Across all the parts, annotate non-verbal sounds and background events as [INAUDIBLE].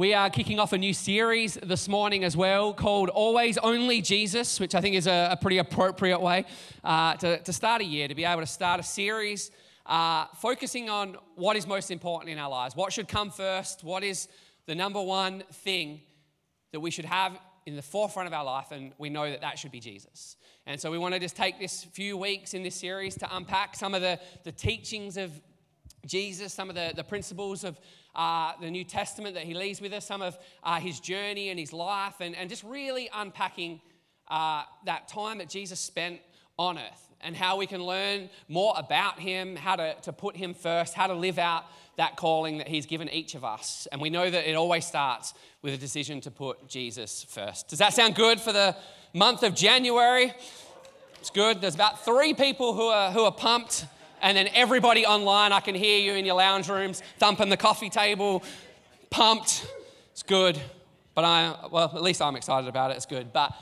We are kicking off a new series this morning as well called Always Only Jesus, which I think is a, a pretty appropriate way uh, to, to start a year, to be able to start a series uh, focusing on what is most important in our lives, what should come first, what is the number one thing that we should have in the forefront of our life, and we know that that should be Jesus. And so we want to just take this few weeks in this series to unpack some of the, the teachings of Jesus, some of the, the principles of uh, the New Testament that he leaves with us, some of uh, his journey and his life, and, and just really unpacking uh, that time that Jesus spent on earth and how we can learn more about him, how to, to put him first, how to live out that calling that he's given each of us. And we know that it always starts with a decision to put Jesus first. Does that sound good for the month of January? It's good. There's about three people who are, who are pumped and then everybody online, I can hear you in your lounge rooms thumping the coffee table, pumped. It's good. But I, well, at least I'm excited about it. It's good. But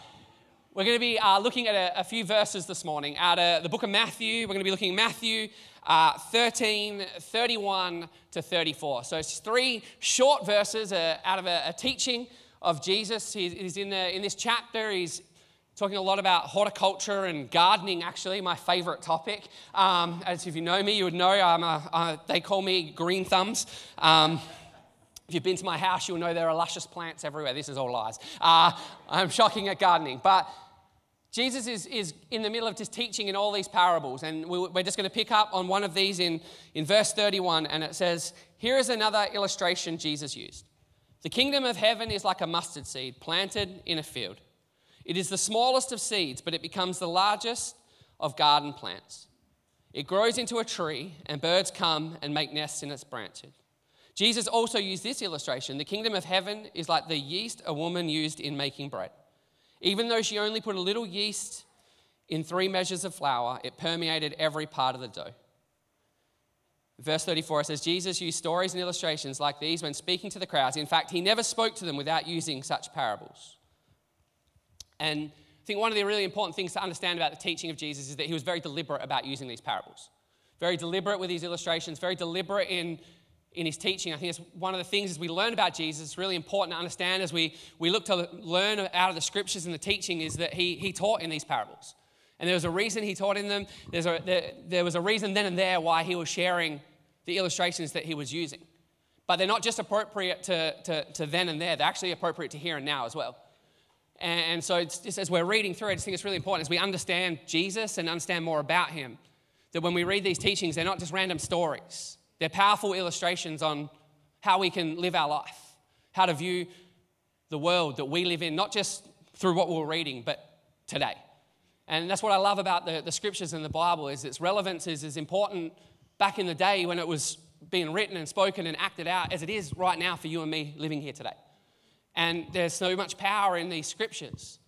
we're going to be uh, looking at a, a, few verses this morning out of the book of Matthew. We're going to be looking at Matthew uh, 13, 31 to 34. So it's three short verses uh, out of a, a, teaching of Jesus. He's, in, the, in this chapter, he's talking a lot about horticulture and gardening, actually, my favorite topic. Um, as if you know me, you would know I'm a, they call me green thumbs. Um, if you've been to my house, you'll know there are luscious plants everywhere. This is all lies. Uh, I'm shocking at gardening. But Jesus is, is in the middle of just teaching in all these parables, and we're just going to pick up on one of these in, in verse 31, and it says, Here is another illustration Jesus used. The kingdom of heaven is like a mustard seed planted in a field. It is the smallest of seeds, but it becomes the largest of garden plants. It grows into a tree, and birds come and make nests in its branches. Jesus also used this illustration. The kingdom of heaven is like the yeast a woman used in making bread. Even though she only put a little yeast in three measures of flour, it permeated every part of the dough. Verse 34 says, Jesus used stories and illustrations like these when speaking to the crowds. In fact, he never spoke to them without using such parables. And I think one of the really important things to understand about the teaching of Jesus is that he was very deliberate about using these parables. Very deliberate with these illustrations, very deliberate in, in his teaching. I think it's one of the things as we learn about Jesus, it's really important to understand as we, we look to learn out of the scriptures and the teaching is that he, he taught in these parables. And there was a reason he taught in them. There's a, there, there was a reason then and there why he was sharing the illustrations that he was using. But they're not just appropriate to, to, to then and there, they're actually appropriate to here and now as well. And so, just as we're reading through, I just think it's really important as we understand Jesus and understand more about him, that when we read these teachings, they're not just random stories, they're powerful illustrations on how we can live our life, how to view the world that we live in, not just through what we're reading, but today. And that's what I love about the, the scriptures and the Bible is its relevance is as important back in the day when it was being written and spoken and acted out as it is right now for you and me living here today. And there's so much power in these scriptures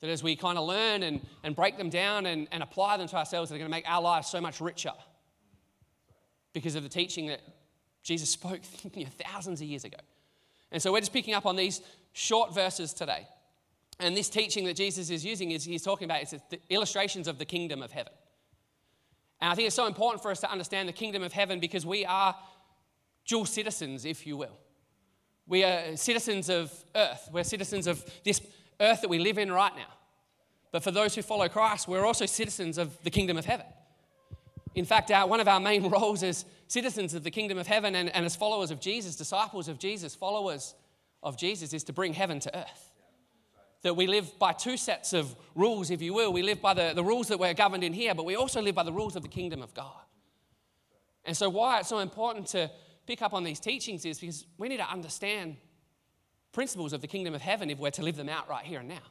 that as we kind of learn and, and break them down and, and apply them to ourselves, they're going to make our lives so much richer because of the teaching that Jesus spoke [LAUGHS] thousands of years ago. And so we're just picking up on these short verses today. And this teaching that Jesus is using is he's talking about it's the illustrations of the kingdom of heaven. And I think it's so important for us to understand the kingdom of heaven because we are dual citizens, if you will. We are citizens of earth. We're citizens of this earth that we live in right now. But for those who follow Christ, we're also citizens of the kingdom of heaven. In fact, our, one of our main [LAUGHS] roles as citizens of the kingdom of heaven and, and as followers of Jesus, disciples of Jesus, followers of Jesus, is to bring heaven to earth. That we live by two sets of rules, if you will. We live by the, the rules that we're governed in here, but we also live by the rules of the kingdom of God. And so, why it's so important to pick up on these teachings is because we need to understand principles of the kingdom of heaven if we're to live them out right here and now.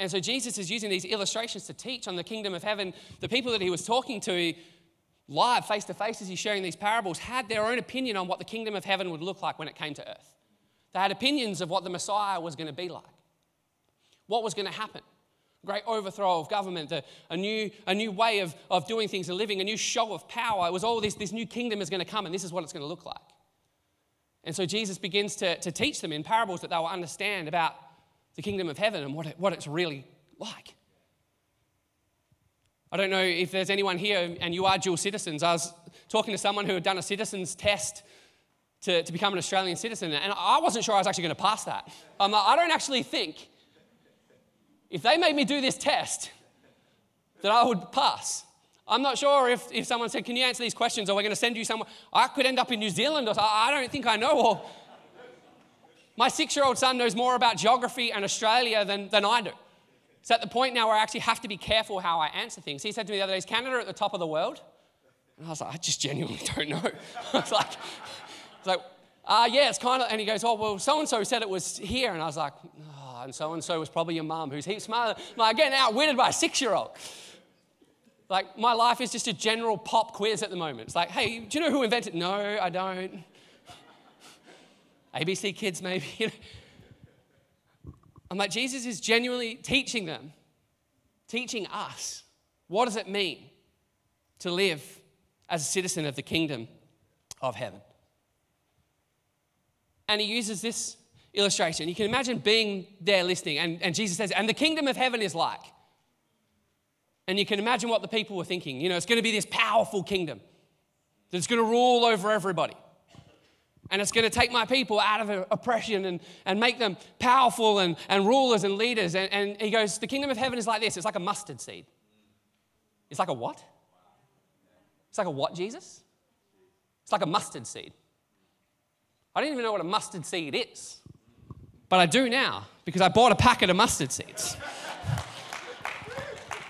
And so Jesus is using these illustrations to teach on the kingdom of heaven. The people that he was talking to live, face to face, as he's sharing these parables, had their own opinion on what the kingdom of heaven would look like when it came to earth. They had opinions of what the Messiah was going to be like, what was going to happen great overthrow of government, a, a, new, a new way of, of doing things and living, a new show of power. It was all this, this new kingdom is going to come, and this is what it's going to look like. And so Jesus begins to, to teach them in parables that they will understand about the kingdom of heaven and what, it, what it's really like. I don't know if there's anyone here and you are dual citizens. I was talking to someone who had done a citizen's test to, to become an Australian citizen. And I wasn't sure I was actually going to pass that. I'm like, I don't actually think if they made me do this test that I would pass. I'm not sure if, if someone said, Can you answer these questions or we're going to send you somewhere? I could end up in New Zealand or I don't think I know. Or my six year old son knows more about geography and Australia than, than I do. It's at the point now where I actually have to be careful how I answer things. He said to me the other day, Is Canada at the top of the world? And I was like, I just genuinely [LAUGHS] don't know. [LAUGHS] I was like, it's like, uh, yeah, it's kind of, and he goes, oh, well, so and so said it was here. And I was like, oh, and so and so was probably your mum who's heaps smarter. Like, getting outwitted by a six year old. Like, my life is just a general pop quiz at the moment. It's like, hey, do you know who invented? No, I don't. ABC kids, maybe. [LAUGHS] I'm like, Jesus is genuinely teaching them, teaching us, what does it mean to live as a citizen of the kingdom of heaven? And he uses this illustration. You can imagine being there listening, and, and Jesus says, and the kingdom of heaven is like. And you can imagine what the people were thinking. You know, it's going to be this powerful kingdom that's going to rule over everybody. And it's going to take my people out of oppression and, and make them powerful and, and rulers and leaders. And, and he goes, The kingdom of heaven is like this it's like a mustard seed. It's like a what? It's like a what, Jesus? It's like a mustard seed. I didn't even know what a mustard seed is. But I do now because I bought a packet of mustard seeds.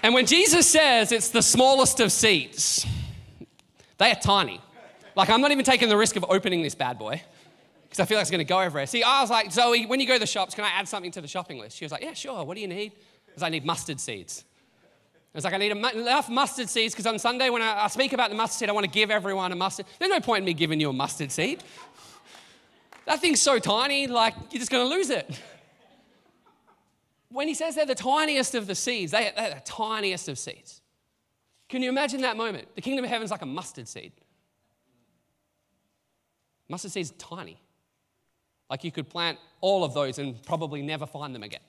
and when Jesus says it's the smallest of seeds, they are tiny. Like, I'm not even taking the risk of opening this bad boy because I feel like it's going to go everywhere. See, I was like, Zoe, when you go to the shops, can I add something to the shopping list? She was like, yeah, sure. What do you need? Because I need mustard seeds. I was like, I need enough mustard seeds because on Sunday when I, I speak about the mustard seed, I want to give everyone a mustard. There's no point in me giving you a mustard seed. That thing's so tiny, like you're just going to lose it. When he says they're the tiniest of the seeds, they, they're the tiniest of seeds. Can you imagine that moment? The kingdom of heaven's like a mustard seed. Mustard seed's tiny. Like you could plant all of those and probably never find them again.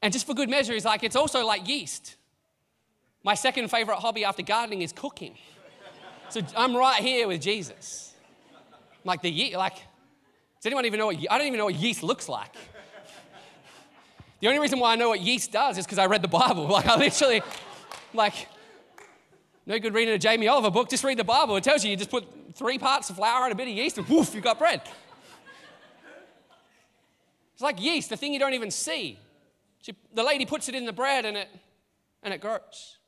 And just for good measure, he's like, it's also like yeast. My second favorite hobby after gardening is cooking. So I'm right here with Jesus. Like the yeast, like, does anyone even know what, I don't even know what yeast looks like. The only reason why I know what yeast does is because I read the Bible. [LAUGHS] Like, I literally, like, no good reading a Jamie Oliver book, just read the Bible. It tells you you just put three parts of flour and a bit of yeast and woof, you've got bread. It's like yeast, the thing you don't even see. She, the lady puts it in the bread and it, and it grows.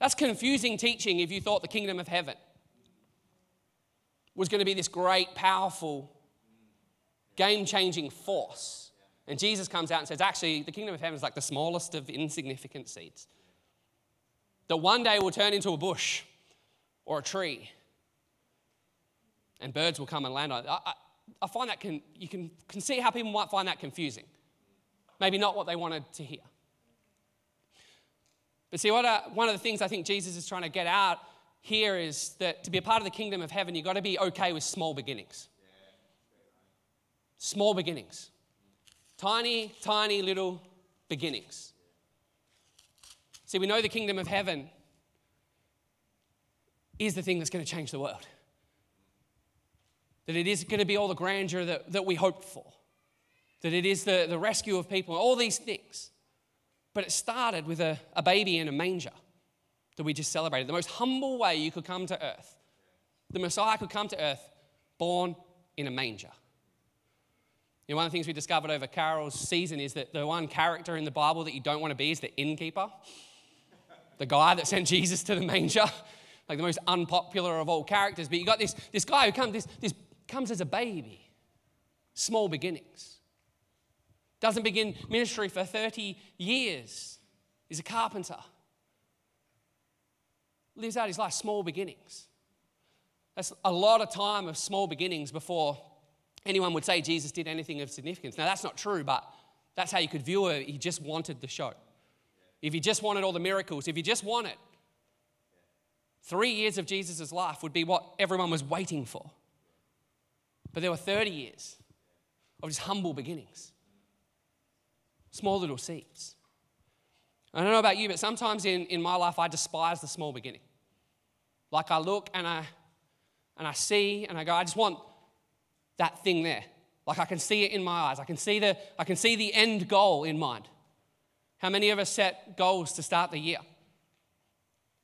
That's confusing teaching if you thought the kingdom of heaven was going to be this great, powerful, game changing force. And Jesus comes out and says, actually, the kingdom of heaven is like the smallest of insignificant seeds. That one day will turn into a bush or a tree, and birds will come and land on it. I, I, find that can, you can, can see how people might find that confusing. Maybe not what they wanted to hear. But see, what, one of the things I think Jesus is trying to get out here is that to be a part of the kingdom of heaven, you've got to be okay with small beginnings. Small beginnings. Tiny, tiny little beginnings. See, we know the kingdom of heaven is the thing that's going to change the world. That it is going to be all the grandeur that, that we hoped for. That it is the, the rescue of people, all these things. But it started with a, a baby in a manger that we just celebrated. The most humble way you could come to earth. The Messiah could come to earth born in a manger. You know, one of the things we discovered over Carol's season is that the one character in the Bible that you don't want to be is the innkeeper, the guy that sent Jesus to the manger, like the most unpopular of all characters. But you got this, this guy who comes, this, this comes as a baby, small beginnings. Doesn't begin ministry for 30 years. He's a carpenter lives out his life small beginnings. That's a lot of time of small beginnings before anyone would say Jesus did anything of significance. Now, that's not true, but that's how you could view it. He just wanted the show. If he just wanted all the miracles, if he just wanted, three years of Jesus' life would be what everyone was waiting for. But there were 30 years of just humble beginnings, small little seeds. I don't know about you, but sometimes in, in my life I despise the small beginning. Like I look and I, and I see and I go, I just want that thing there. Like I can see it in my eyes. I can see the, I can see the end goal in mind. How many of us set goals to start the year?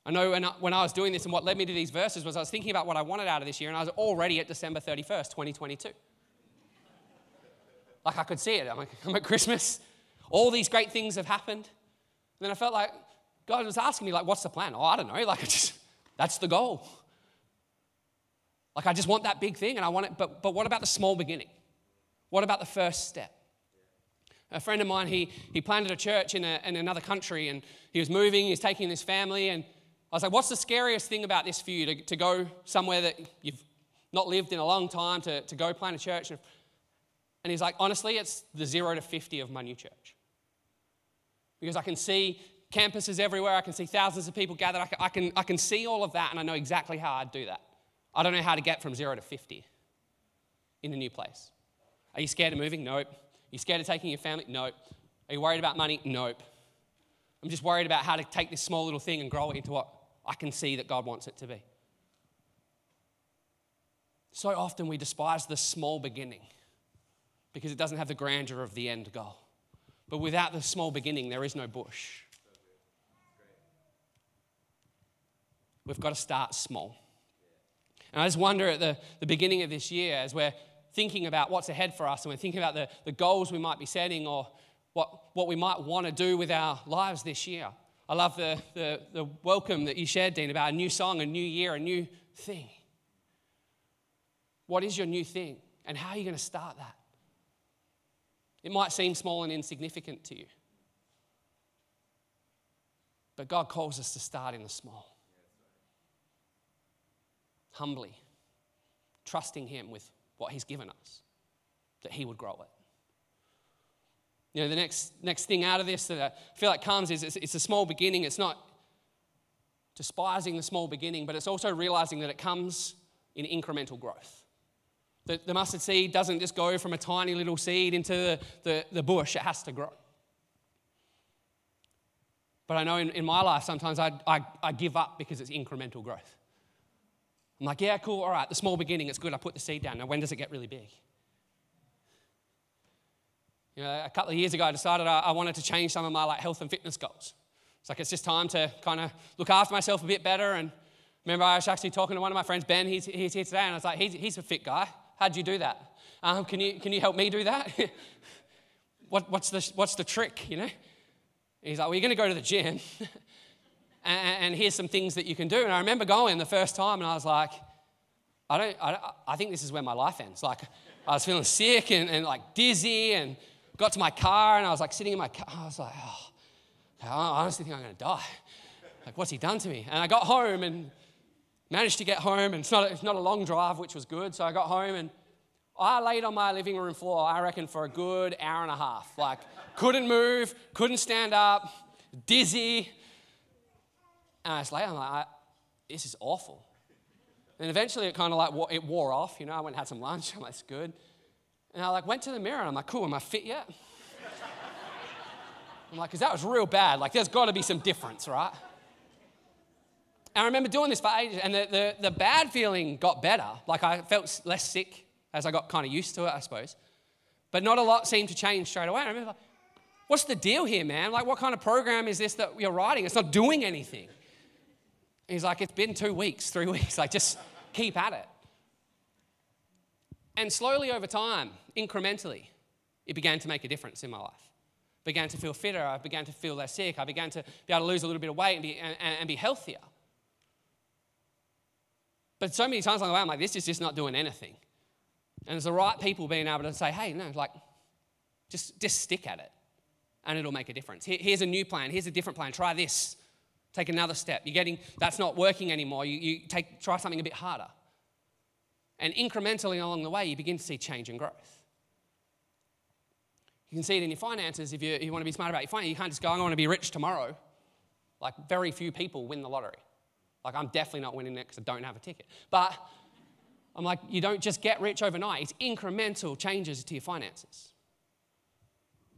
I know when I, when I was doing this and what led me to these verses was I was thinking about what I wanted out of this year and I was already at December 31st, 2022. Like I could see it. I'm, like, I'm at Christmas. All these great things have happened. And then I felt like God was asking me, like, what's the plan? Oh, I don't know. Like, I just, that's the goal. Like, I just want that big thing and I want it. But, but what about the small beginning? What about the first step? A friend of mine, he, he planted a church in, a, in another country and he was moving, he was taking this family. And I was like, What's the scariest thing about this for you to, to go somewhere that you've not lived in a long time to, to go plant a church? And he's like, Honestly, it's the zero to 50 of my new church. Because I can see campuses everywhere, I can see thousands of people gathered, I can, I can, I can see all of that, and I know exactly how I'd do that. I don't know how to get from zero to 50 in a new place. Are you scared of moving? Nope. Are you scared of taking your family? Nope. Are you worried about money? Nope. I'm just worried about how to take this small little thing and grow it into what I can see that God wants it to be. So often we despise the small beginning because it doesn't have the grandeur of the end goal. But without the small beginning, there is no bush. We've got to start small. And I just wonder at the, the beginning of this year, as we're thinking about what's ahead for us and we're thinking about the, the goals we might be setting or what, what we might want to do with our lives this year. I love the, the, the welcome that you shared, Dean, about a new song, a new year, a new thing. What is your new thing? And how are you going to start that? It might seem small and insignificant to you. But God calls us to start in the small. Humbly, trusting Him with what He's given us, that He would grow it. You know, the next, next thing out of this that I feel like comes is it's, it's a small beginning. It's not despising the small beginning, but it's also realizing that it comes in incremental growth. The, the mustard seed doesn't just go from a tiny little seed into the, the, the bush, it has to grow. But I know in, in my life, sometimes I, I, I give up because it's incremental growth. I'm like, yeah, cool, all right, the small beginning, it's good. I put the seed down. Now, when does it get really big? You know, a couple of years ago, I decided I, wanted to change some of my like health and fitness goals. It's like it's just time to kind of look after myself a bit better. And remember, I was actually talking to one of my friends, Ben. He's, he's here today, and I was like, he's, he's a fit guy. How'd you do that? Um, can you can you help me do that? [LAUGHS] what, what's the what's the trick? You know? He's like, well, you're going to go to the gym. [LAUGHS] and, here's some things that you can do. And I remember going the first time, and I was like, I don't, I, I think this is where my life ends. Like, I was feeling sick and, and like dizzy, and got to my car, and I was like sitting in my car. I was like, oh, I honestly think I'm going to die. Like, what's he done to me? And I got home and managed to get home, and it's not, it's not a long drive, which was good. So I got home and I laid on my living room floor, I reckon, for a good hour and a half. Like, couldn't move, couldn't stand up, dizzy, and I was like, I'm like, this is awful. And eventually it kind of like, it wore off. You know, I went and had some lunch. [LAUGHS] I'm like, it's good. And I like went to the mirror and I'm like, cool, am I fit yet? [LAUGHS] I'm like, because that was real bad. Like, there's got to be some difference, right? And I remember doing this for ages, and the, the, the bad feeling got better. Like, I felt less sick as I got kind of used to it, I suppose. But not a lot seemed to change straight away. I remember, like, what's the deal here, man? Like, what kind of program is this that you're writing? It's not doing anything. He's like, it's been two weeks, three [LAUGHS] weeks. Like, just keep at it. And slowly over time, incrementally, it began to make a difference in my life. Began to feel fitter. I began to feel less sick. I began to be able to lose a little bit of weight and be, and, and be healthier. But so many times along the way, I'm like, this is just not doing anything. And it's the right people being able to say, hey, no, like, just, just stick at it and it'll make a difference. Here's a new plan. Here's a different plan. Try this. Take another step. You're getting, that's not working anymore. You, you take, try something a bit harder. And incrementally along the way, you begin to see change and growth. You can see it in your finances. If you, you want to be smart about your finances, you can't just go, I want to be rich tomorrow. Like, very few people win the lottery. Like, I'm definitely not winning it because I don't have a ticket. But I'm like, you don't just get rich overnight, it's incremental changes to your finances,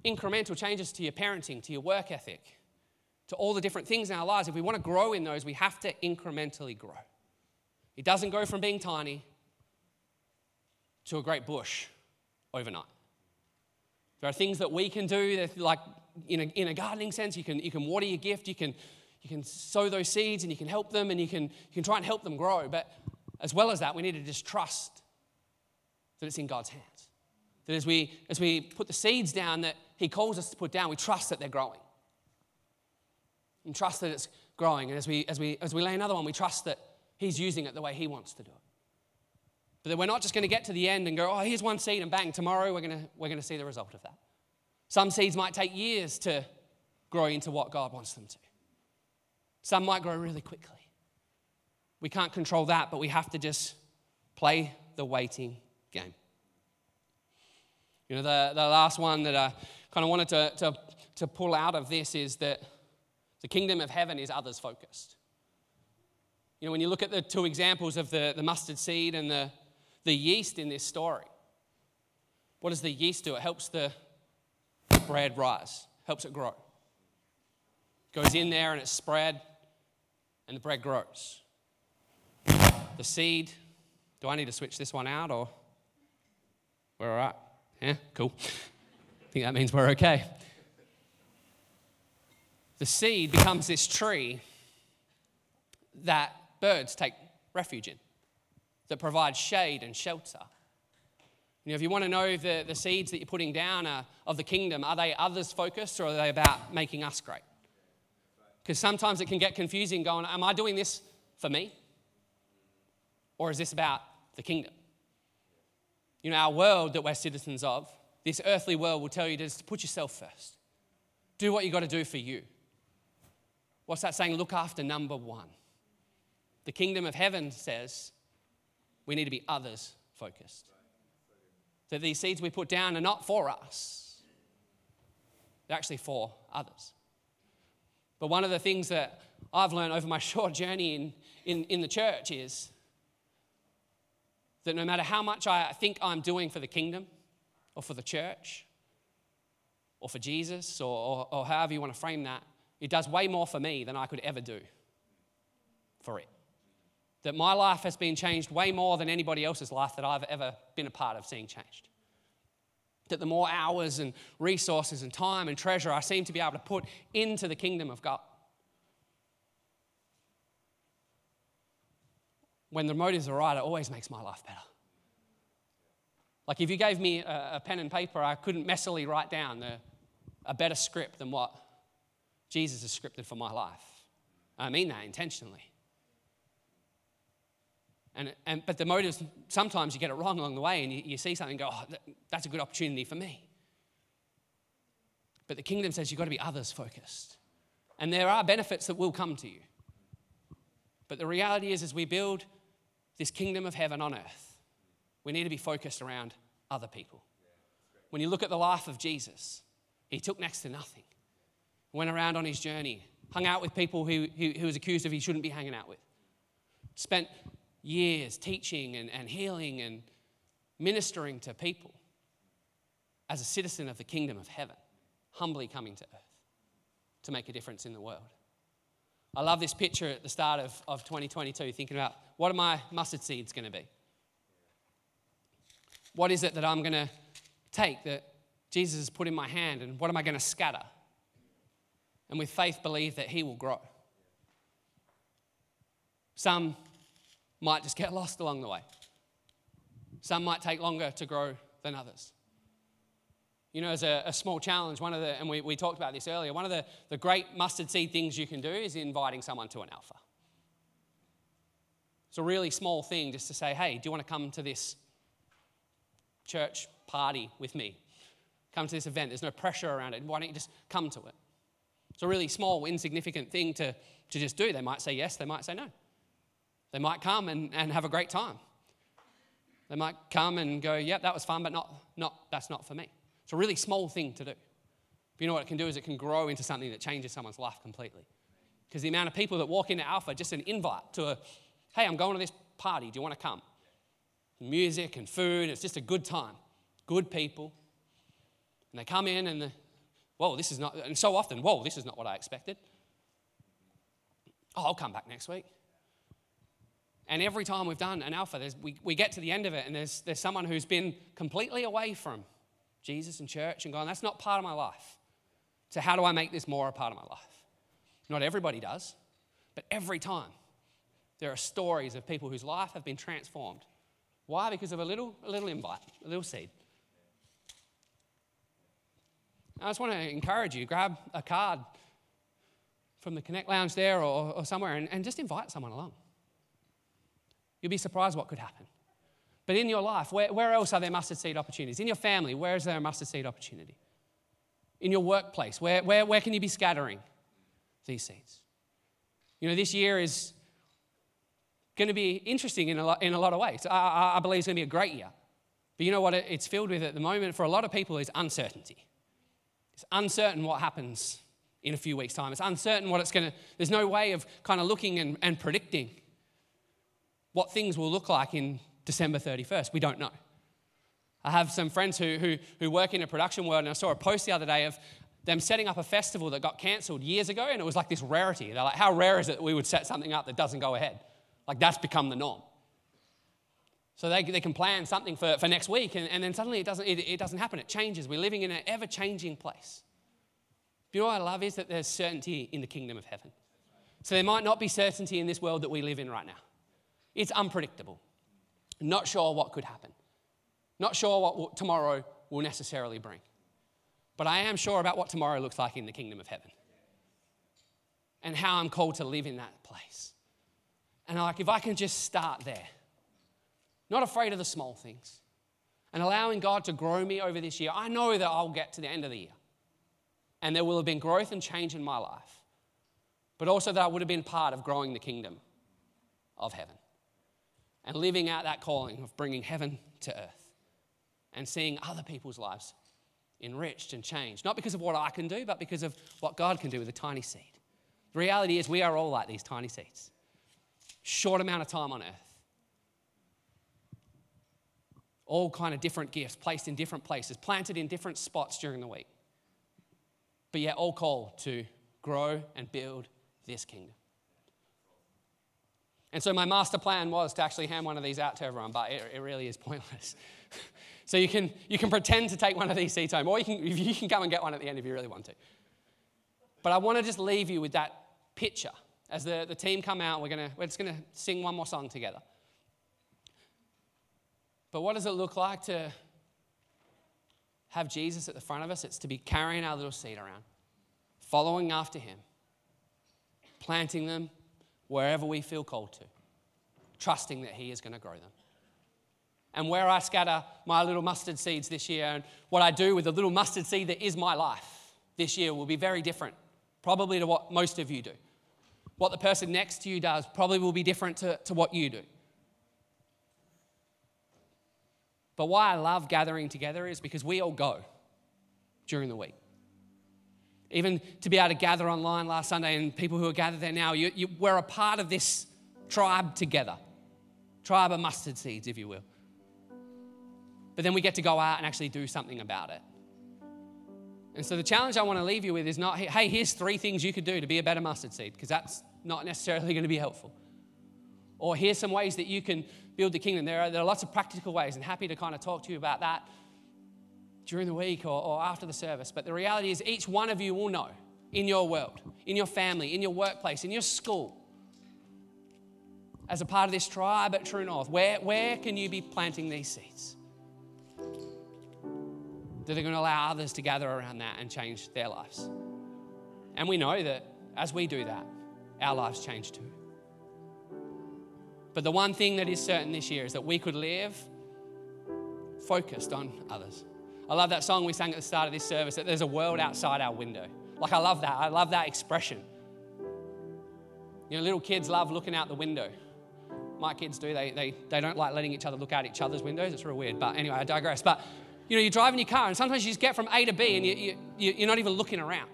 incremental changes to your parenting, to your work ethic to all the different things in our lives, if we want to grow in those, we have to incrementally grow. It doesn't go from being tiny to a great bush overnight. There are things that we can do that, like in a, in a gardening sense, you can, you can water your gift, you can, you can sow those seeds and you can help them and you can, you can try and help them grow. But as well as that, we need to just trust that it's in God's hands. That as we, as we put the seeds down that He calls us to put down, we trust that they're growing. And trust that it's growing. And as we, as we, as we lay another one, we trust that He's using it the way He wants to do it. But then we're not just going to get to the end and go, oh, here's one seed and bang, tomorrow we're going to, we're going to see the result of that. Some seeds might take years to grow into what God wants them to. Some might grow really quickly. We can't control that, but we have to just play the waiting game. You know, the, the last one that I kind of wanted to, to, to pull out of this is that the kingdom of heaven is others focused. You know, when you look at the two examples of the, the mustard seed and the, the yeast in this story, what does the yeast do? It helps the bread rise, helps it grow. It Goes in there and it's spread, and the bread grows. The seed, do I need to switch this one out or we're all right? Yeah, cool. [LAUGHS] I think that means we're okay. The seed becomes this tree that birds take refuge in, that provides shade and shelter. You know, if you want to know the, the seeds that you're putting down are, of the kingdom, are they others focused or are they about making us great? Because sometimes it can get confusing going, Am I doing this for me? Or is this about the kingdom? You know, our world that we're citizens of, this earthly world will tell you to put yourself first. Do what you got to do for you. What's that saying? Look after number one. The kingdom of heaven says we need to be others focused. That these seeds we put down are not for us, they're actually for others. But one of the things that I've learned over my [LAUGHS] short journey in, in, in the church is that no matter how much I think I'm doing for the kingdom or for the church or for Jesus or, or, or however you want to frame that, it does way more for me than I could ever do for it. That my life has been changed way more than anybody else's life that I've ever been a part of seeing changed. That the more hours and resources and time and treasure I seem to be able to put into the kingdom of God, when the motives are right, it always makes my life better. Like if you gave me a, pen and paper, I couldn't messily write down the, a better script than what Jesus is scripted for my life. I mean that intentionally. And, and, but the motives, sometimes you get it wrong along the way and you, you see something and go, oh, that, that's a good opportunity for me. But the kingdom says you've got to be others focused. And there are benefits that will come to you. But the reality is, as we build this kingdom of heaven on earth, we need to be focused around other people. When you look at the life of Jesus, he took next to nothing, went around on his journey, hung out with people who, who, was accused of he shouldn't be hanging out with, spent years teaching and, and healing and ministering to people as a citizen of the kingdom of heaven, humbly coming to earth to make a difference in the world. I love this picture at the start of, of 2022, thinking about what are my mustard seeds going to be? What is it that I'm going to take that Jesus has put in my hand, and what am I going to scatter? And with faith, believe that He will grow. Some might just get [LAUGHS] lost along the way. Some might take longer to grow than others. You know, as a, a, small challenge, one of the, and we, we talked about this earlier, one of the, the great mustard seed things you can do is inviting someone to an alpha. It's a really small thing just to say, hey, do you want to come to this church party with me? Come to this event. There's no pressure around it. Why don't you just come to it? It's a really small, insignificant thing to, to just do. They might say yes, they might say no. They might come and, and have a great time. They might come and go, yep, that was fun, but not, not, that's not for me. It's a really small thing to do. But you know what it can do is it can grow into something that changes someone's life completely. Because the amount of people that walk into Alpha, just an invite to a, hey, I'm going to this party, do you want to come? Music and food, it's just a good time. Good people. And they come in and, the, whoa, this is not, and so often, whoa, this is not what I expected. Oh, I'll come back next week. And every time we've done an alpha, we, we get to the end of it, and there's, there's someone who's been completely away from Jesus and church and gone, that's not part of my life. So, how do I make this more a part of my life? Not everybody does, but every time there are stories of people whose life have been transformed. Why? Because of a little, a little invite, a little seed. I just want to encourage you grab a card from the Connect Lounge there or, or somewhere and, and just invite someone along. You'll be surprised what could happen. But in your life, where, where else are there mustard seed opportunities? In your family, where is there a mustard seed opportunity? In your workplace, where, where, where can you be scattering these seeds? You know, this year is going to be interesting in a lot, in a lot of ways. I, I believe it's going to be a great year. But you know what it's filled with at the moment for a lot of people is uncertainty. It's uncertain what happens in a few weeks' time. It's uncertain what it's going to, there's no way of kind of looking and, and predicting what things will look like in December 31st. We don't know. I have some friends who, who, who work in a production world, and I saw a post the other day of them setting up a festival that got cancelled years ago, and it was like this rarity. They're like, how rare is it that we would set something up that doesn't go ahead? Like, that's become the norm. So they, they can plan something for, for next week, and, and then suddenly it doesn't, it, it doesn't happen. It changes. We're living in an ever changing place. But you know what I love is that there's certainty in the kingdom of heaven. So there might not be certainty in this world that we live in right now. It's unpredictable. Not sure what could happen. Not sure what tomorrow will necessarily bring. But I am sure about what tomorrow looks like in the kingdom of heaven and how I'm called to live in that place. And like, if I can just start there not afraid of the small things, and allowing God to grow me over this year, I know that I'll get to the end of the year and there will have been growth and change in my life, but also that I would have been part of growing the kingdom of heaven and living out that calling of bringing heaven to earth and seeing other people's lives enriched and changed, not because of what I can do, but because of what God can do with a tiny seed. The reality is, we are all like these tiny seeds. Short amount of time on earth all kind of different gifts placed in different places, planted in different spots during the week. But yet, all called to grow and build this kingdom. And so, my master plan was to actually hand one of these out to everyone, but it, it really is pointless. [LAUGHS] so, you can, you can pretend to take one of these seats home, or you can, you can come and get one at the end if you really want to. But I want to just leave you with that picture. As the, the team come out, we're, gonna, we're just going to sing one more song together. But what does it look like to have Jesus at the front of us? It's to be carrying our little seed around, following after him, planting them wherever we feel called to, trusting that he is going to grow them. And where I scatter my little mustard seeds this year, and what I do with the little mustard seed that is my life this year will be very different, probably to what most of you do. What the person next to you does probably will be different to, to what you do. But why I love gathering together is because we all go during the week. Even to be able to gather online last Sunday and people who are gathered there now, you, you, we're a part of this tribe together. Tribe of mustard seeds, if you will. But then we get to go out and actually do something about it. And so the challenge I want to leave you with is not, hey, here's three things you could do to be a better mustard seed, because that's not necessarily [LAUGHS] going to be helpful. Or here's some ways that you can build the kingdom. There are, there are lots of practical ways, and happy to kind of talk to you about that during the week or, or after the service. But the reality is, each one of you will know in your world, in your family, in your workplace, in your school, as a part of this tribe at True North, where, where can you be planting these seeds? That are going to allow others to gather around that and change their lives. And we know that as we do that, our lives change too. But the one thing that is certain this year is that we could live focused on others. I love that song we sang at the start of this service that there's a world outside our window. Like, I love that. I love that expression. You know, little kids love looking out the window. My kids do. They, they, they don't like letting each other look out each other's windows. It's real weird. But anyway, I digress. But, you know, you're driving your car and sometimes you just get from A to B and you, you, you're not even looking around.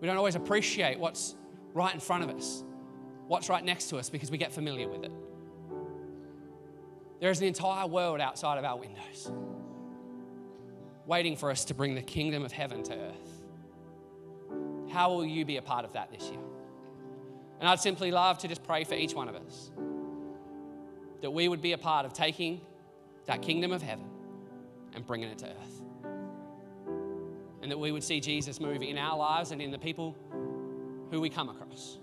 We don't always appreciate what's right in front of us what's right next to us because we get familiar with it. There is an entire world outside of our windows waiting for us to bring the kingdom of heaven to earth. How will you be a part of that this year? And I'd simply love to just pray for each one of us that we would be a part of taking that kingdom of heaven and bringing it to earth. And that we would see Jesus move in our lives and in the people who we come across.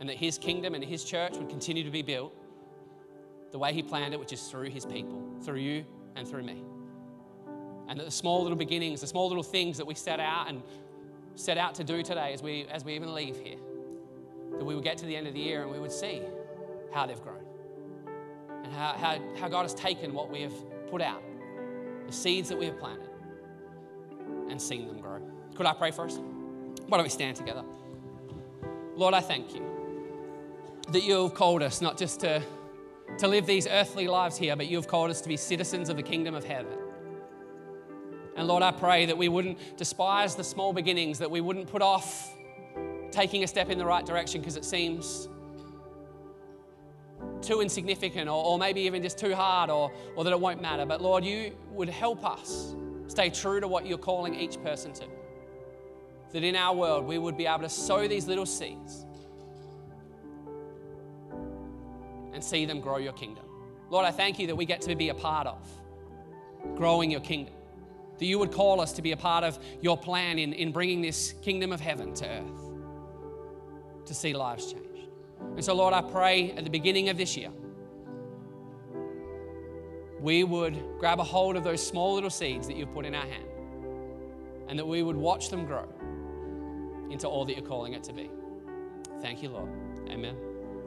And that his kingdom and his church would continue to be built the way he planned it, which is through his people, through you and through me. And that the small little beginnings, the small little things that we set out and set out to do today as we, as we even leave here, that we would get to the end of the year and we would see how they've grown and how, how, how God has taken what we have put out, the seeds that we have planted, and seen them grow. Could I pray for us? Why don't we stand together? Lord, I thank you that you have called us not just to, to live these earthly lives here, but you have called us to be citizens of the kingdom of heaven. And Lord, I pray that we wouldn't despise the small beginnings, that we wouldn't put off taking a step in the right direction because it seems too insignificant or, or maybe even just too hard or, or that it won't matter. But Lord, you would help us stay true to what you're calling each person to. That in our world we would be able to sow these little seeds and see them grow your kingdom. Lord, I thank you that we get to be a part of growing your kingdom. That you would call us to be a part of your plan in, in bringing this kingdom of heaven to earth to see lives changed. And so, Lord, I pray at the beginning of this year, we would grab a hold of those small little seeds that you've put in our hand and that we would watch them grow into all that you're calling it to be. Thank you, Lord. Amen.